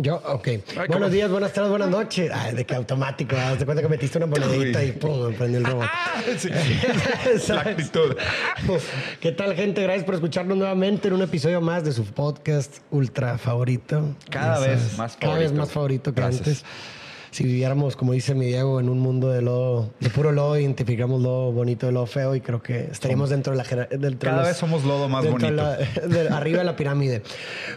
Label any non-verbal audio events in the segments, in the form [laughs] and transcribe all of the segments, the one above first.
Yo, ok. Buenos días, buenas tardes, buenas noches. Ay, de que automático. De cuenta que metiste una monedita y pum, prendió el robot. [laughs] Ah, sí. [laughs] La ¿Sabes? actitud. ¿Qué tal, gente? Gracias por escucharnos nuevamente en un episodio más de su podcast ultra favorito. Cada vez más Cada vez favorito. más favorito que Gracias. antes. Si viviéramos, como dice mi Diego, en un mundo de lodo, de puro lodo, identificamos lo bonito de lo feo y creo que estaríamos dentro de la gener- dentro de Cada los- vez somos lodo más de bonito. la- [laughs] de- arriba de la pirámide.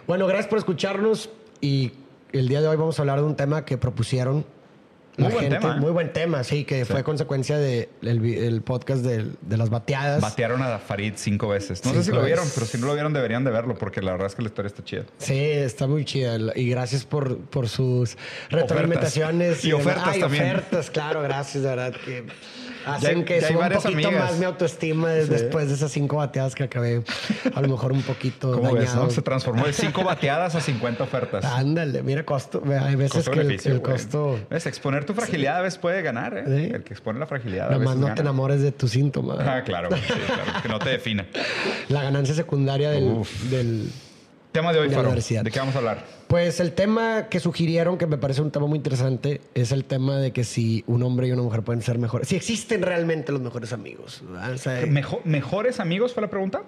Bueno, gracias por escucharnos y el día de hoy vamos a hablar de un tema que propusieron la Muy buen gente. tema, ¿eh? Muy buen tema, sí, que fue consecuencia del de el podcast de, las bateadas. Batearon a Farid cinco veces. No sé si lo vieron, veces. pero si no lo vieron deberían de verlo porque la verdad es que la historia está chida. Sí, está muy chida. Y gracias por, por sus retroalimentaciones. [laughs] Y demás. ofertas Ay, también. ofertas, claro, gracias, de verdad. Que hacen que suba un poquito amigas. más mi autoestima después de esas cinco bateadas que acabé. A lo mejor un poquito dañado. no? Se transformó de cinco bateadas a 50 ofertas. Ándale, mira, costo. Hay veces que el, costo. ¿Ves? Exponer tu fragilidad a veces puede ganar, ¿eh? Sí. El que expone la fragilidad a Nada más veces no gana. te enamores de tu síntoma. Ah, claro, sí, claro. Que no te defina. La ganancia secundaria del, Uf. del. Tema de hoy, Faro. universidad. ¿De qué vamos a hablar? Pues el tema que sugirieron, que me parece un tema muy interesante, es el tema de que si un hombre y una mujer pueden ser mejores. Si existen realmente los mejores amigos. O sea, Mejo- ¿Mejores amigos fue la pregunta?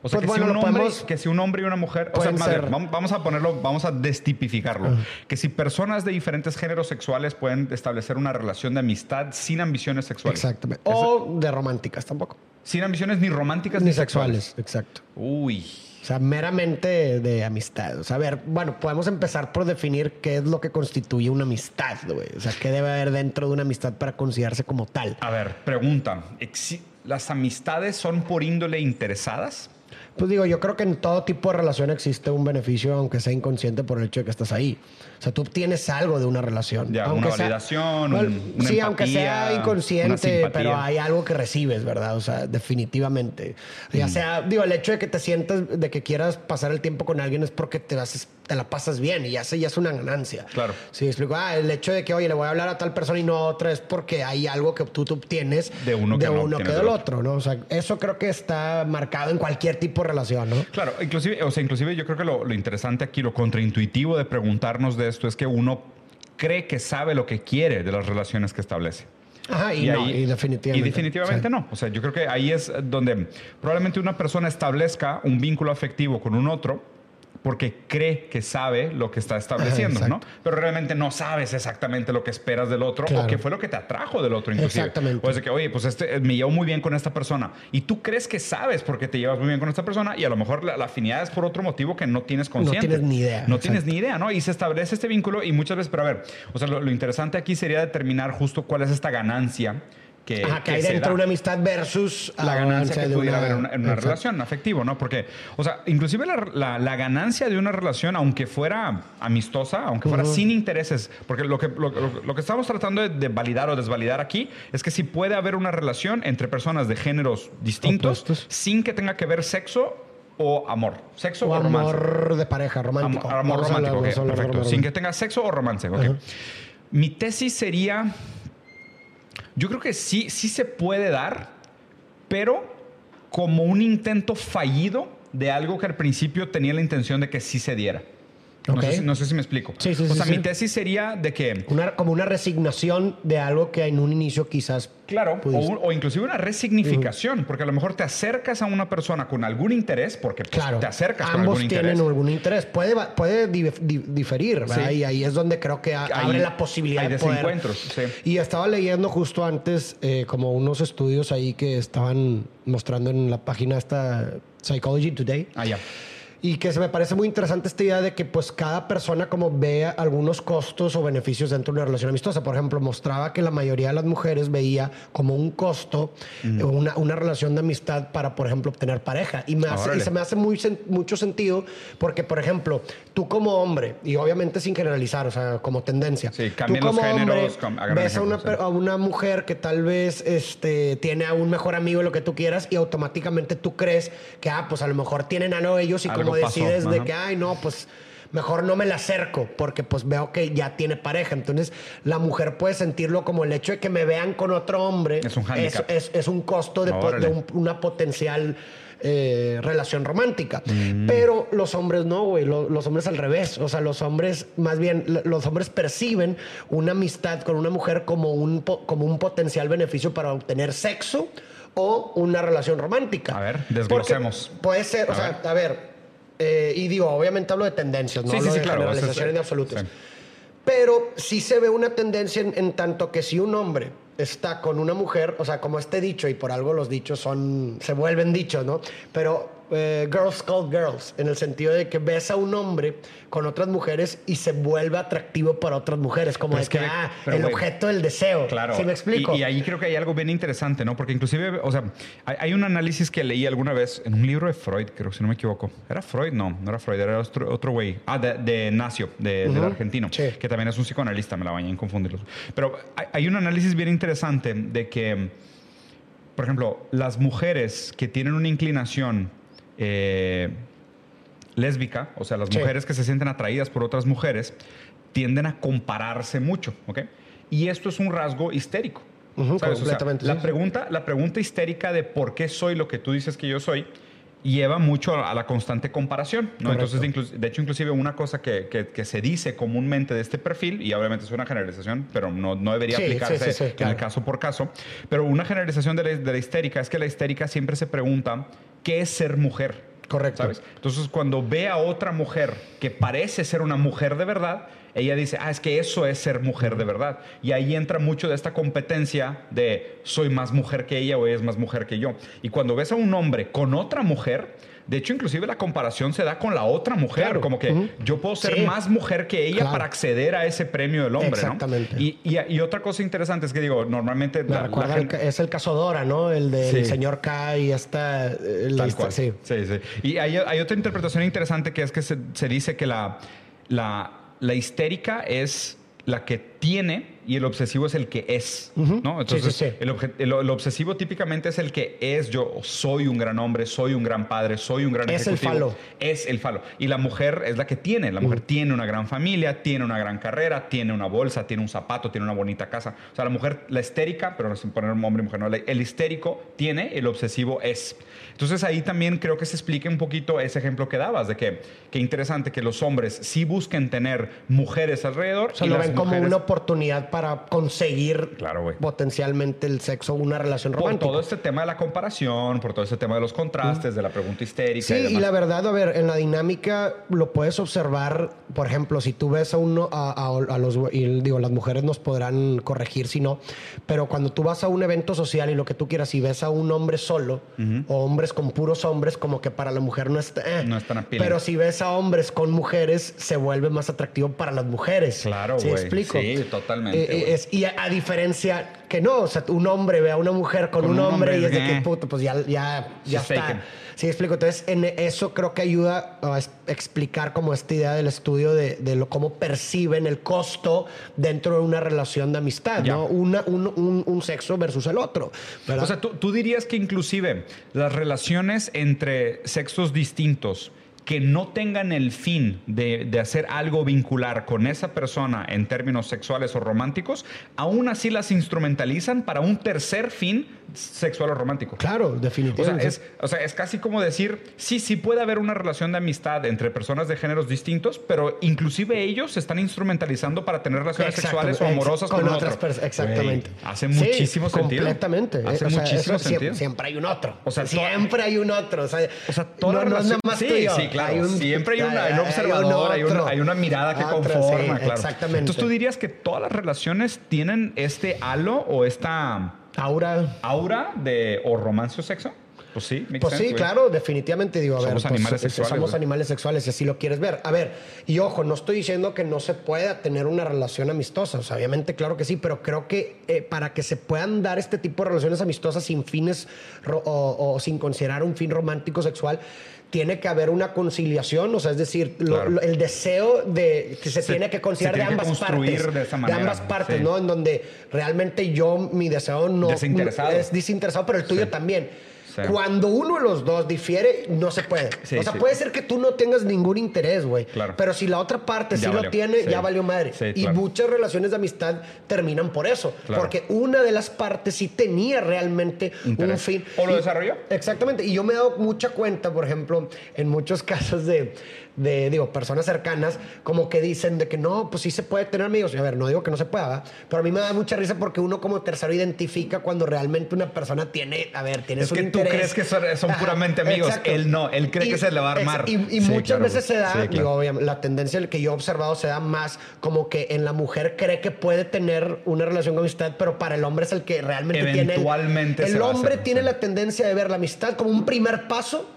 O sea, Pues que, bueno, si un hombre, podemos- que si un hombre y una mujer, o sea, ser- vamos, a ponerlo, vamos a destipificarlo. Que si personas de diferentes géneros sexuales pueden establecer una relación de amistad sin ambiciones sexuales. Exactamente. Eso- O de románticas tampoco. Sin ambiciones ni románticas ni, Ni sexuales, exacto. Uy. O sea, meramente de amistad. O sea, a ver, bueno, podemos empezar por definir qué es lo que constituye una amistad, güey. O sea, qué debe haber dentro de una amistad para considerarse como tal. A ver, pregunta. ¿exi- ¿Las amistades son por índole interesadas? Pues digo, yo creo que en todo tipo de relación existe un beneficio, aunque sea inconsciente por el hecho de que estás ahí. O sea, tú obtienes algo de una relación. Ya, aunque una sea- validación, Bueno, un- una sí, aunque sea inconsciente, pero hay algo que recibes, ¿verdad? O sea, definitivamente. Ya Mm. sea, digo, el hecho de que te sientas, de que quieras pasar el tiempo con alguien es porque te, haces, te la pasas bien y ya, se, ya es una ganancia. Claro. Sí, explico. Ah, el hecho de que, oye, le voy a hablar a tal persona y no a otra es porque hay algo que tú, tú obtienes De uno que no uno obtienes que del del otro. otro, ¿no? O sea, eso creo que está marcado en cualquier tipo de relación, ¿no? Claro, inclusive, o sea, inclusive yo creo que lo, lo interesante aquí, lo contraintuitivo de preguntarnos de esto es que uno cree que sabe lo que quiere de las relaciones que establece. Ajá, y, no, y definitivamente. Y definitivamente Sí. no. O sea, yo creo que ahí es donde probablemente una persona establezca un vínculo afectivo con un otro porque cree que sabe lo que está estableciendo, ¿no? Pero realmente no sabes exactamente lo que esperas del otro Claro. o qué fue lo que te atrajo del otro, inclusive. Exactamente. O de que, oye, pues este, eh, me llevo muy bien con esta persona. Y tú crees que sabes porque te llevas muy bien con esta persona y a lo mejor la, la afinidad es por otro motivo que no tienes consciente. tienes ni idea, No exacto. tienes ni idea, ¿no? Y se establece este vínculo y muchas veces, pero a ver, o sea, lo, lo interesante aquí sería determinar justo cuál es esta ganancia que, Ajá, que hay se dentro da de una amistad versus la ganancia que de pudiera haber en una, en una Exacto. relación afectivo, ¿no? Porque, o sea, inclusive la, la- la ganancia de una relación, aunque fuera amistosa, aunque fuera sin intereses, porque lo que, lo, lo- lo que estamos tratando de, de validar o desvalidar aquí es que sí puede haber una relación entre personas de géneros distintos Opuestos. sin que tenga que ver sexo o amor. Sexo o, O romance. amor de pareja, romántico. Amor, romántico, hablar perfecto. Sin que tenga sexo o romance, ok. Mi tesis sería, yo creo que sí, sí se puede dar, pero como un intento fallido de algo que al principio tenía la intención de que sí se diera. No, Ok. sé, si, no sé si me explico. Sí, sí, o sí, sea, mi tesis sería de que, Una, como una resignación de algo que en un inicio quizás. claro, o, un- o inclusive una resignificación, porque a lo mejor te acercas a una persona con algún interés, porque pues, Claro, te acercas con ambos algún tienen interés. algún interés. Puede, puede di- di- diferir, ¿verdad? Y ahí es donde creo que Ahí abre la posibilidad hay de poder. desencuentros. Y estaba leyendo justo antes eh, como unos estudios ahí que estaban mostrando en la página esta Psychology Today. Ah, ya. Y que se me parece muy interesante esta idea de que pues cada persona como vea algunos costos o beneficios dentro de una relación amistosa. Por ejemplo, mostraba que la mayoría de las mujeres veía como un costo eh, una, una relación de amistad para, por ejemplo, obtener pareja. Y, me hace- y se me hace muy mucho sentido porque, por ejemplo, tú como hombre, y obviamente sin generalizar, o sea, como tendencia, Sí, tú como hombre géneros, hagan ves a una, a una mujer que tal vez este, tiene a un mejor amigo, lo que tú quieras, y automáticamente tú crees que, ah, pues a lo mejor tienen algo ellos y Algo como decides de ajá. que, ay, no, pues mejor no me la acerco porque pues veo que ya tiene pareja. Entonces la mujer puede sentirlo como el hecho de que me vean con otro hombre. Es un. Es, es- es un costo de, po- de un- una potencial eh, relación romántica. Mm. Pero los hombres no, güey. Lo- Los, hombres al revés. O sea, los hombres, más bien, los hombres perciben una amistad con una mujer como un, como un potencial beneficio para obtener sexo o una relación romántica. A ver, Porque desglosemos. Puede ser, o A sea, ver. a ver, eh, y digo, obviamente hablo de tendencias, no Sí, hablo sí, de claro. generalizaciones absolutos. sí. Pero sí se ve una tendencia en, en tanto que si un hombre está con una mujer, o sea, como este dicho, y por algo los dichos son, se vuelven dichos, ¿no? Pero eh, girls call girls, en el sentido de que ves a un hombre con otras mujeres y se vuelve atractivo para otras mujeres, como de es que, que- ah, el objeto del deseo. Claro. ¿Sí me explico? Y, y ahí creo que hay algo bien interesante, ¿no? Porque inclusive, o sea, hay, hay un análisis que leí alguna vez en un libro de Freud, creo, si no me equivoco. ¿Era Freud? No, no era Freud, era otro güey. ah, de, de Nacio, de- del argentino, sí. que también es un psicoanalista, me la bañé en confundirlos. Pero hay, hay un análisis bien interesante de que, por ejemplo, las mujeres que tienen una inclinación eh, lésbica, o sea, las Sí. mujeres que se sienten atraídas por otras mujeres, tienden a compararse mucho, ¿ok? Y esto es un rasgo histérico. Ujú, ¿sabes? O sea, completamente, la, pregunta, la pregunta histérica de por qué soy lo que tú dices que yo soy lleva mucho a la constante comparación. Entonces, de, hecho, inclusive una cosa que, que- que se dice comúnmente de este perfil, y obviamente es una generalización, pero no, no debería Sí, aplicarse sí, en claro. el caso por caso, pero una generalización de la, de la histérica es que la histérica siempre se pregunta, ¿qué es ser mujer? Correcto. ¿Sabes? Entonces, cuando ve a otra mujer que parece ser una mujer de verdad, ella dice, ah, es que eso es ser mujer de verdad. Y ahí entra mucho de esta competencia de soy más mujer que ella o ella es más mujer que yo. Y cuando ves a un hombre con otra mujer, de hecho, inclusive la comparación se da con la otra mujer, Claro. como que Ujú. yo puedo ser Sí. más mujer que ella Claro. para acceder a ese premio del hombre, Exactamente. ¿no? Y, y- y otra cosa interesante es que digo, normalmente... Me la- recuerda, el es el caso Dora, ¿no? El del Sí. señor K y esta... eh, Tal cual. Sí. Sí, sí. Y hay, hay otra interpretación interesante que es que se, se dice que la, la, la histérica es la que tiene y el obsesivo es el que es. Ujú. ¿no? Sí, Entonces, sí, sí. El, obje- el- el obsesivo típicamente es el que es. Yo soy un gran hombre, soy un gran padre, soy un gran Es el ejecutivo. falo. Es el falo. Y la mujer es la que tiene. La mujer tiene una gran familia, tiene una gran carrera, tiene una bolsa, tiene un zapato, tiene una bonita casa. O sea, la mujer, la histérica, pero no sin poner hombre y mujer, no, el histérico tiene, el obsesivo es. Entonces ahí también creo que se explique un poquito ese ejemplo que dabas, de que qué interesante que los hombres sí busquen tener mujeres alrededor. O sea, y lo las ven como mujeres- una oportunidad para conseguir Claro, potencialmente el sexo, una relación Por romántica. todo este tema de la comparación, por todo este tema de los contrastes, de la pregunta histérica. Sí, y la verdad, a ver, en la dinámica lo puedes observar, por ejemplo, si tú ves a uno, a, a- a los, y digo, las mujeres nos podrán corregir si no, pero cuando tú vas a un evento social y lo que tú quieras, y ves a un hombre solo, o hombres con puros hombres, como que para la mujer no está... eh. No es tan. Pero si ves a hombres con mujeres, se vuelve más atractivo para las mujeres. Claro, ¿Sí güey. explico? Sí, totalmente, Eh, eh, es- y a, a diferencia que no, o sea, un hombre ve a una mujer con, Con un, hombre, hombre, y es de que, eh. puto, pues ya, ya, ya She's está. taken. Sí, explico. Entonces, en eso creo que ayuda a explicar como esta idea del estudio de, de lo, cómo perciben el costo dentro de una relación de amistad. ¿no? Una, un, un- un sexo versus el otro. ¿verdad? O sea, ¿tú, tú dirías que inclusive las relaciones entre sexos distintos que no tengan el fin de, de hacer algo vincular con esa persona en términos sexuales o románticos, aún así las instrumentalizan para un tercer fin sexual o romántico. claro, O sea, definitivamente. es, o sea, es casi como decir, sí, sí puede haber una relación de amistad entre personas de géneros distintos, pero inclusive ellos se están instrumentalizando para tener relaciones sexuales o amorosas ex- con, otras personas. Exactamente. Güey, hace Sí, muchísimo sentido. Completamente. Hace o sea, muchísimo sentido. Siempre, siempre hay un otro. O sea, siempre hay un otro. O sea, O sea, toda no, la no es nada más sí, yo. sí, claro. Hay un- Siempre hay, una- hay un hay observador, hay, una, hay una mirada que Otro, conforma, sí, claro. Exactamente. Entonces, ¿tú dirías que todas las relaciones tienen este halo o esta Aura. aura de o romance o sexo? Pues sí, Pues sense, sí, güey. claro, definitivamente digo, a Somos ver, pues, animales eh, sexuales, somos animales sexuales si así lo quieres ver. A ver, y ojo, no estoy diciendo que no se pueda tener una relación amistosa, o sea, obviamente claro que sí, pero creo que eh, para que se puedan dar este tipo de relaciones amistosas sin fines o, o sin considerar un fin romántico sexual, tiene que haber una conciliación, o sea, es decir, lo- Claro. lo- el deseo de que se, Se- tiene que considerar de ambas construir partes, de esa manera, ambas partes, sí. ¿no? En donde realmente yo mi deseo no Desinteresado. es desinteresado, pero el tuyo Sí. también. Sí. Cuando uno de los dos difiere, no se puede. Sí, o sea, sí. puede ser que tú no tengas ningún interés, güey. Claro. Pero si la otra parte Ya sí lo tiene, ya valió madre. Y claro. muchas relaciones de amistad terminan por eso. Claro. Porque una de las partes sí tenía realmente un fin. ¿O lo Y- desarrolló? Exactamente. Y yo me he dado mucha cuenta, por ejemplo, en muchos [laughs] casos de, de, digo, personas cercanas, como que dicen de que no, pues sí se puede tener amigos. Y a ver, no digo que no se pueda, ¿verdad? pero a mí me da mucha risa porque uno como tercero identifica cuando realmente una persona tiene, a ver, tiene Es un que tú interés. crees que son, son puramente amigos. exacto. Él no, él cree Y- que se le va a armar. Y, y Sí, muchas claro, veces se da, Sí, claro. digo, obviamente, la tendencia que yo he observado se da más como que en la mujer cree que puede tener una relación con amistad, pero para el hombre es el que realmente tiene. el- Eventualmente El, a hombre tiene la tendencia de ver la amistad como un primer paso.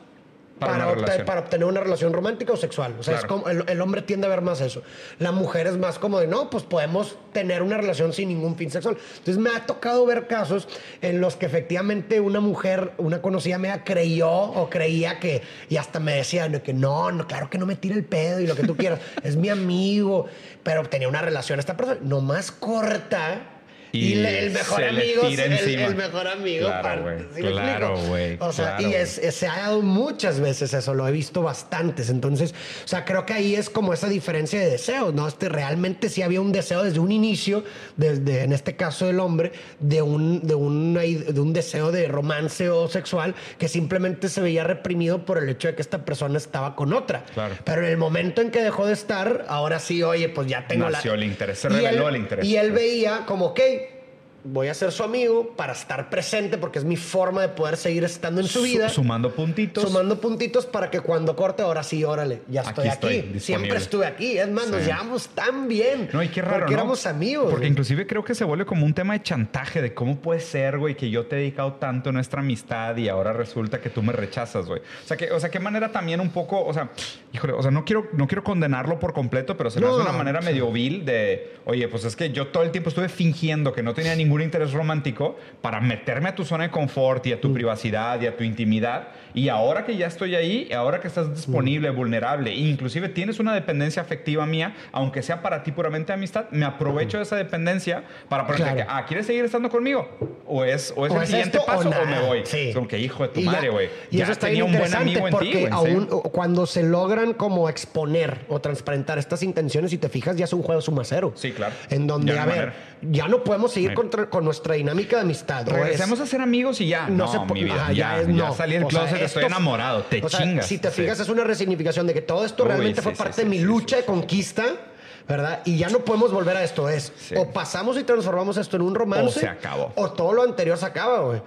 Para Para, una obte- relación. para obtener una relación romántica o sexual. O sea, es como el, el hombre tiende a ver más eso. La mujer es más como de, no, pues podemos tener una relación sin ningún fin sexual. Entonces me ha tocado ver casos en los que efectivamente una mujer, una conocida mía, creyó o creía que, y hasta me decía de que no, no, claro que no me tire el pedo y lo que tú quieras, [laughs] es mi amigo, pero tenía una relación esta persona, no más corta. Y, Y le- el mejor amigo, el, el mejor amigo. Claro, güey. ¿sí Claro, güey. O sea, Claro, y es, es- se ha dado muchas veces eso, lo he visto bastantes. Entonces, o sea, creo que ahí es como esa diferencia de deseos, ¿no? Este, realmente sí había un deseo desde un inicio, desde, en este caso del hombre, de un, de, una- de un deseo de romance o sexual que simplemente se veía reprimido por el hecho de que esta persona estaba con otra. Claro. Pero en el momento en que dejó de estar, ahora sí, oye, pues ya tengo la... Nació el interés, se Y reveló él- el interés. Y él veía como, ok, voy a ser su amigo para estar presente porque es mi forma de poder seguir estando en su vida. sumando puntitos. Sumando puntitos para que cuando corte, ahora sí, órale, ya estoy Aquí aquí. estoy, disponible. Siempre estuve aquí. Es más, nos llevamos tan bien. No, y qué raro, Porque ¿no? éramos amigos. Porque güey. inclusive creo que se vuelve como un tema de chantaje de cómo puede ser, güey, que yo te he dedicado tanto a nuestra amistad y ahora resulta que tú me rechazas, güey. O sea, que, o sea, qué manera también un poco, o sea, híjole, o sea, no quiero, no quiero condenarlo por completo, pero se me No, hace una manera medio vil de, oye, pues es que yo todo el tiempo estuve fingiendo que no tenía ningún interés romántico para meterme a tu zona de confort y a tu Mm. privacidad y a tu intimidad. Y ahora que ya estoy ahí, ahora que estás disponible, Mm. vulnerable, inclusive tienes una dependencia afectiva mía, aunque sea para ti puramente amistad, me aprovecho de esa dependencia para ponerte Claro. que, ah, ¿quieres seguir estando conmigo? O es, o es O el es siguiente esto o paso o, me nada. voy. Sí. Como que hijo de tu Y madre, güey. Y Ya eso está tenía bien un buen amigo en ti, porque güey. sí. aún cuando se logran como exponer o transparentar estas intenciones, si te fijas, ya es un juego suma cero. Sí, claro. En donde, Ya a ver, manera. ya no podemos seguir Sí. contra- con nuestra dinámica de amistad. o es- Regresemos a ser amigos y ya. No, se mi vida. ajá, ya, es ya no. salí del sea, closet, estoy esto- enamorado. Te sea, chingas. Si te Sí. fijas, es una resignificación de que todo esto Uy, realmente fue parte de mi lucha de conquista. ¿Verdad? Y ya no podemos volver a esto. Es Sí. o pasamos y transformamos esto en un romance. O se acabó. O todo lo anterior se acaba, güey.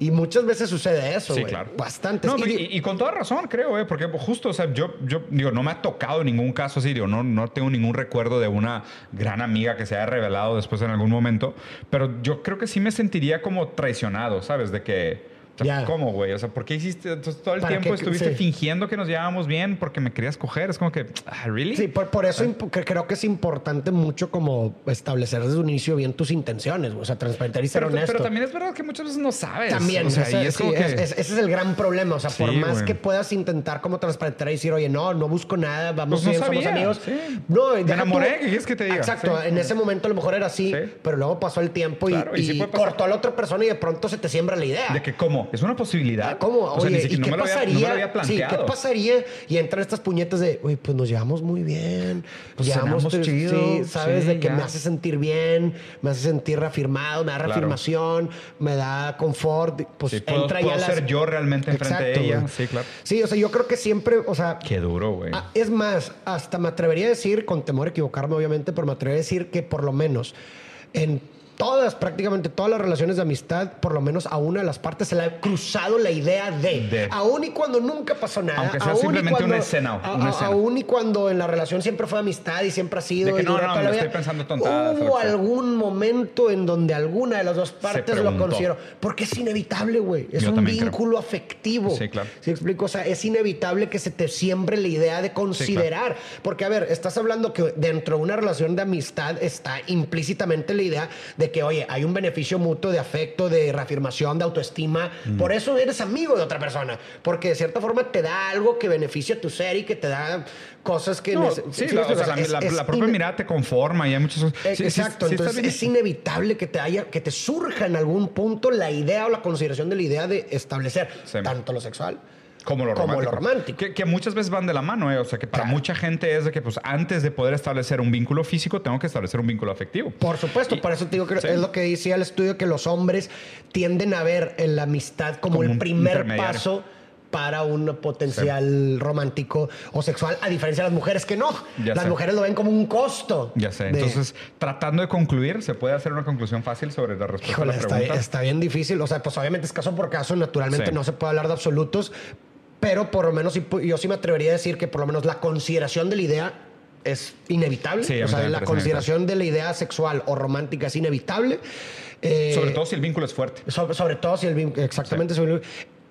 Y muchas veces sucede eso, Sí, güey. claro. Bastante. No, y, y con toda razón, creo, eh, porque justo, o sea, yo, yo digo, no me ha tocado ningún caso así, digo, no, no tengo ningún recuerdo de una gran amiga que se haya revelado después en algún momento, pero yo creo que sí me sentiría como traicionado, ¿sabes? De que, Ya. ¿cómo, güey? O sea, ¿por qué hiciste? Entonces, todo el ¿Para tiempo qué? estuviste Sí. fingiendo que nos llevábamos bien porque me querías coger. Es como que, ah, ¿really? Sí, por, por eso que creo que es importante mucho como establecer desde un inicio bien tus intenciones, o sea, transparentar y ser pero, honesto. pero también es verdad que muchas veces no sabes. También, o sea, ese, y es sí, como que... es- es- ese es el gran problema. O sea, por Sí, más güey. que puedas intentar como transparentar y decir, oye, no, no busco nada, vamos Pues no bien, somos sabía, amigos. sí. No, y Me enamoré, tú- ¿qué quieres que te diga? Exacto, en ese momento a lo mejor era así, Sí. pero luego pasó el tiempo y, Claro, y y pasar. cortó a la otra persona y de pronto se te siembra la idea. ¿De que cómo? ¿Es una posibilidad? ¿Cómo? O sea, ni Oye, siquiera- ¿y no qué me lo había- pasaría? no me lo había sí, planteado. ¿qué pasaría? Y entran estas puñetas de, uy, pues nos llevamos muy bien. Pues llevamos tres- chido, Sí, sabes, sí, de que ya. me hace sentir bien, me hace sentir reafirmado, me da Claro. reafirmación, me da confort. Pues Sí, puedo, entra puedo ya ser las- yo realmente enfrente de ella. güey. Sí, claro. Sí, o sea, yo creo que siempre, o sea, Qué duro, güey. Ah, es más, hasta me atrevería a decir, con temor a equivocarme obviamente, pero me atrevería a decir que por lo menos en todas, prácticamente todas las relaciones de amistad, por lo menos a una de las partes se le ha cruzado la idea de, De. aún y cuando nunca pasó nada, Aunque sea aún simplemente cuando- una escena, a- una a- escena. aún y cuando en la relación siempre fue amistad y siempre ha sido De que no, no, me estoy pensando tontadas, Hubo algún momento en donde alguna de las dos partes lo consideró, porque es inevitable, güey, es Yo un creo. vínculo afectivo. Sí, claro. ¿Sí explico? O sea, es inevitable que se te siembre la idea de considerar. Porque, a ver, estás hablando que dentro de una relación de amistad está implícitamente la idea de de que, oye, hay un beneficio mutuo de afecto, de reafirmación, de autoestima. Por eso eres amigo de otra persona. Porque de cierta forma te da algo que beneficia a tu ser y que te da cosas que... No, sí, ¿sí la, me explico? o sea, la- Es- la- es la propia mirada te conforma y hay muchas cosas. Sí, sí, Exacto, sí entonces es inevitable que te haya, que te surja en algún punto la idea o la consideración de la idea de establecer tanto lo sexual Como lo como romántico. lo romántico. Que, que muchas veces van de la mano, ¿eh? O sea, que para Claro. mucha gente es de que, pues, antes de poder establecer un vínculo físico, tengo que establecer un vínculo afectivo. Por supuesto, Y- por eso te digo que Sí. es lo que decía el estudio, que los hombres tienden a ver en la amistad como, Como el primer paso para un potencial romántico o sexual, a diferencia de las mujeres que no. Ya las sé. mujeres lo ven como un costo. Ya sé. de- Entonces, tratando de concluir, ¿se puede hacer una conclusión fácil sobre la respuesta Híjole, a la está, pregunta? está bien difícil. O sea, pues obviamente es caso por caso, naturalmente Sí. no se puede hablar de absolutos, pero por lo menos sí yo sí me atrevería a decir que por lo menos la consideración de la idea es inevitable. Sí, o sea, la consideración de la idea sexual o romántica es inevitable. Eh, Sobre todo si el vínculo es fuerte. sobre, sobre todo si el vin- exactamente el-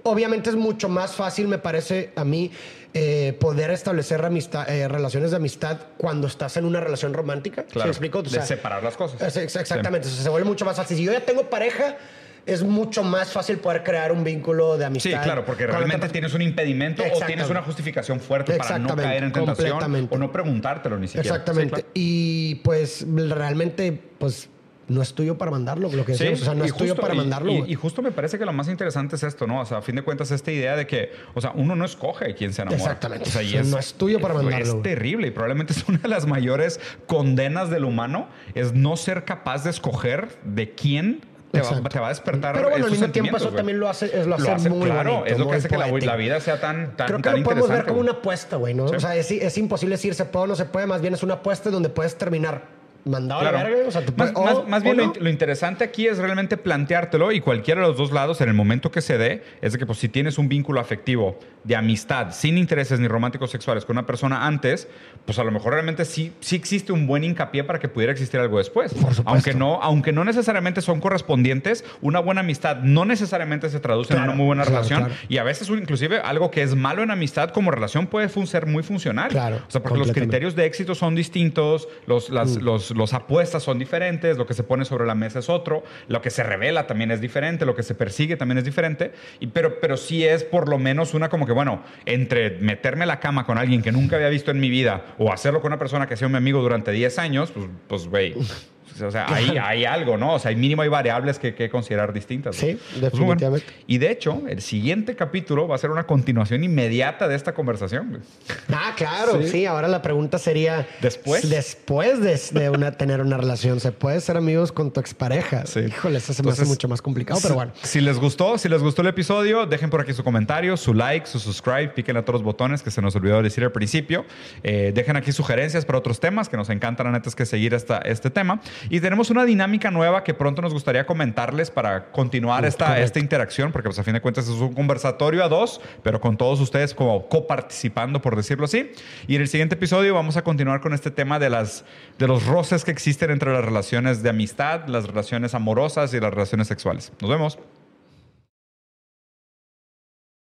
obviamente es mucho más fácil me parece a mí eh, poder establecer amistad, eh, relaciones de amistad cuando estás en una relación romántica ¿Sí Claro. me explico? O de sea, separar las cosas. es- es- exactamente O sea, se vuelve mucho más fácil si yo ya tengo pareja es mucho más fácil poder crear un vínculo de Sí, amistad claro, porque realmente tienes un impedimento o tienes una justificación fuerte para no caer en tentación o no preguntártelo ni siquiera. exactamente Sí, claro. y pues realmente pues no es tuyo para mandarlo lo que Sí, decíamos o sea no es tuyo para mandarlo Y, justo me parece que lo más interesante es esto, ¿no? O sea, a fin de cuentas, esta idea de que, o sea, uno no escoge quién se enamora. Exactamente. O sea, y es, no es tuyo para mandarlo, Es terrible y probablemente es una de las mayores condenas del humano, es no ser capaz de escoger de quién te va, Exacto. te va a despertar pero bueno al mismo tiempo eso también lo hace es lo hace, Lo hace, muy claro, bonito, es lo que hace que la, vida sea tan, tan, Creo que tan lo podemos ver como una apuesta, güey, ¿no? Sí. O sea, es, es imposible decir se puede o no se puede, más bien es una apuesta donde puedes terminar mandado a la Claro. verga, o sea, tú más, más- más bien lo, lo interesante aquí es realmente planteártelo y cualquiera de los dos lados en el momento que se dé es de que pues si tienes un vínculo afectivo de amistad sin intereses ni románticos sexuales con una persona antes, pues a lo mejor realmente sí, sí existe un buen hincapié para que pudiera existir algo después. Por supuesto. Aunque no, aunque no necesariamente son correspondientes, una buena amistad no necesariamente se traduce en Claro, una muy buena claro, relación claro. y a veces inclusive algo que es malo en amistad como relación puede ser muy funcional. Claro, o sea, porque los criterios de éxito son distintos, los, las, los, los apuestas son diferentes, lo que se pone sobre la mesa es otro, lo que se revela también es diferente, lo que se persigue también es diferente, y, pero, pero sí es por lo menos una como que, bueno, entre meterme la cama con alguien que nunca había visto en mi vida o hacerlo con una persona que ha sido mi amigo durante 10 años, pues, pues güey. O sea, hay, [laughs] hay algo, ¿no? O sea, hay mínimo hay variables que, que considerar distintas. Sí. Pues, bueno. definitivamente. Y de hecho, el siguiente capítulo va a ser una continuación inmediata de esta conversación. Ah, claro, Sí. sí. Ahora la pregunta sería... ¿Después? Después de, de una, [laughs] tener una relación, ¿se puede ser amigos con tu expareja? Sí. Híjole, eso se me hace mucho más complicado, pero bueno. Si les gustó, si les gustó el episodio, dejen por aquí su comentario, su like, su subscribe, piquen a todos los botones que se nos olvidó decir al principio. Eh, dejen aquí sugerencias para otros temas que nos encantan, la neta, es que seguir esta, este tema. Y tenemos una dinámica nueva que pronto nos gustaría comentarles para continuar esta, correcto. esta interacción, porque pues a fin de cuentas es un conversatorio a dos, pero con todos ustedes como coparticipando, por decirlo así. Y en el siguiente episodio vamos a continuar con este tema de, las, de los roces que existen entre las relaciones de amistad, las relaciones amorosas y las relaciones sexuales. Nos vemos.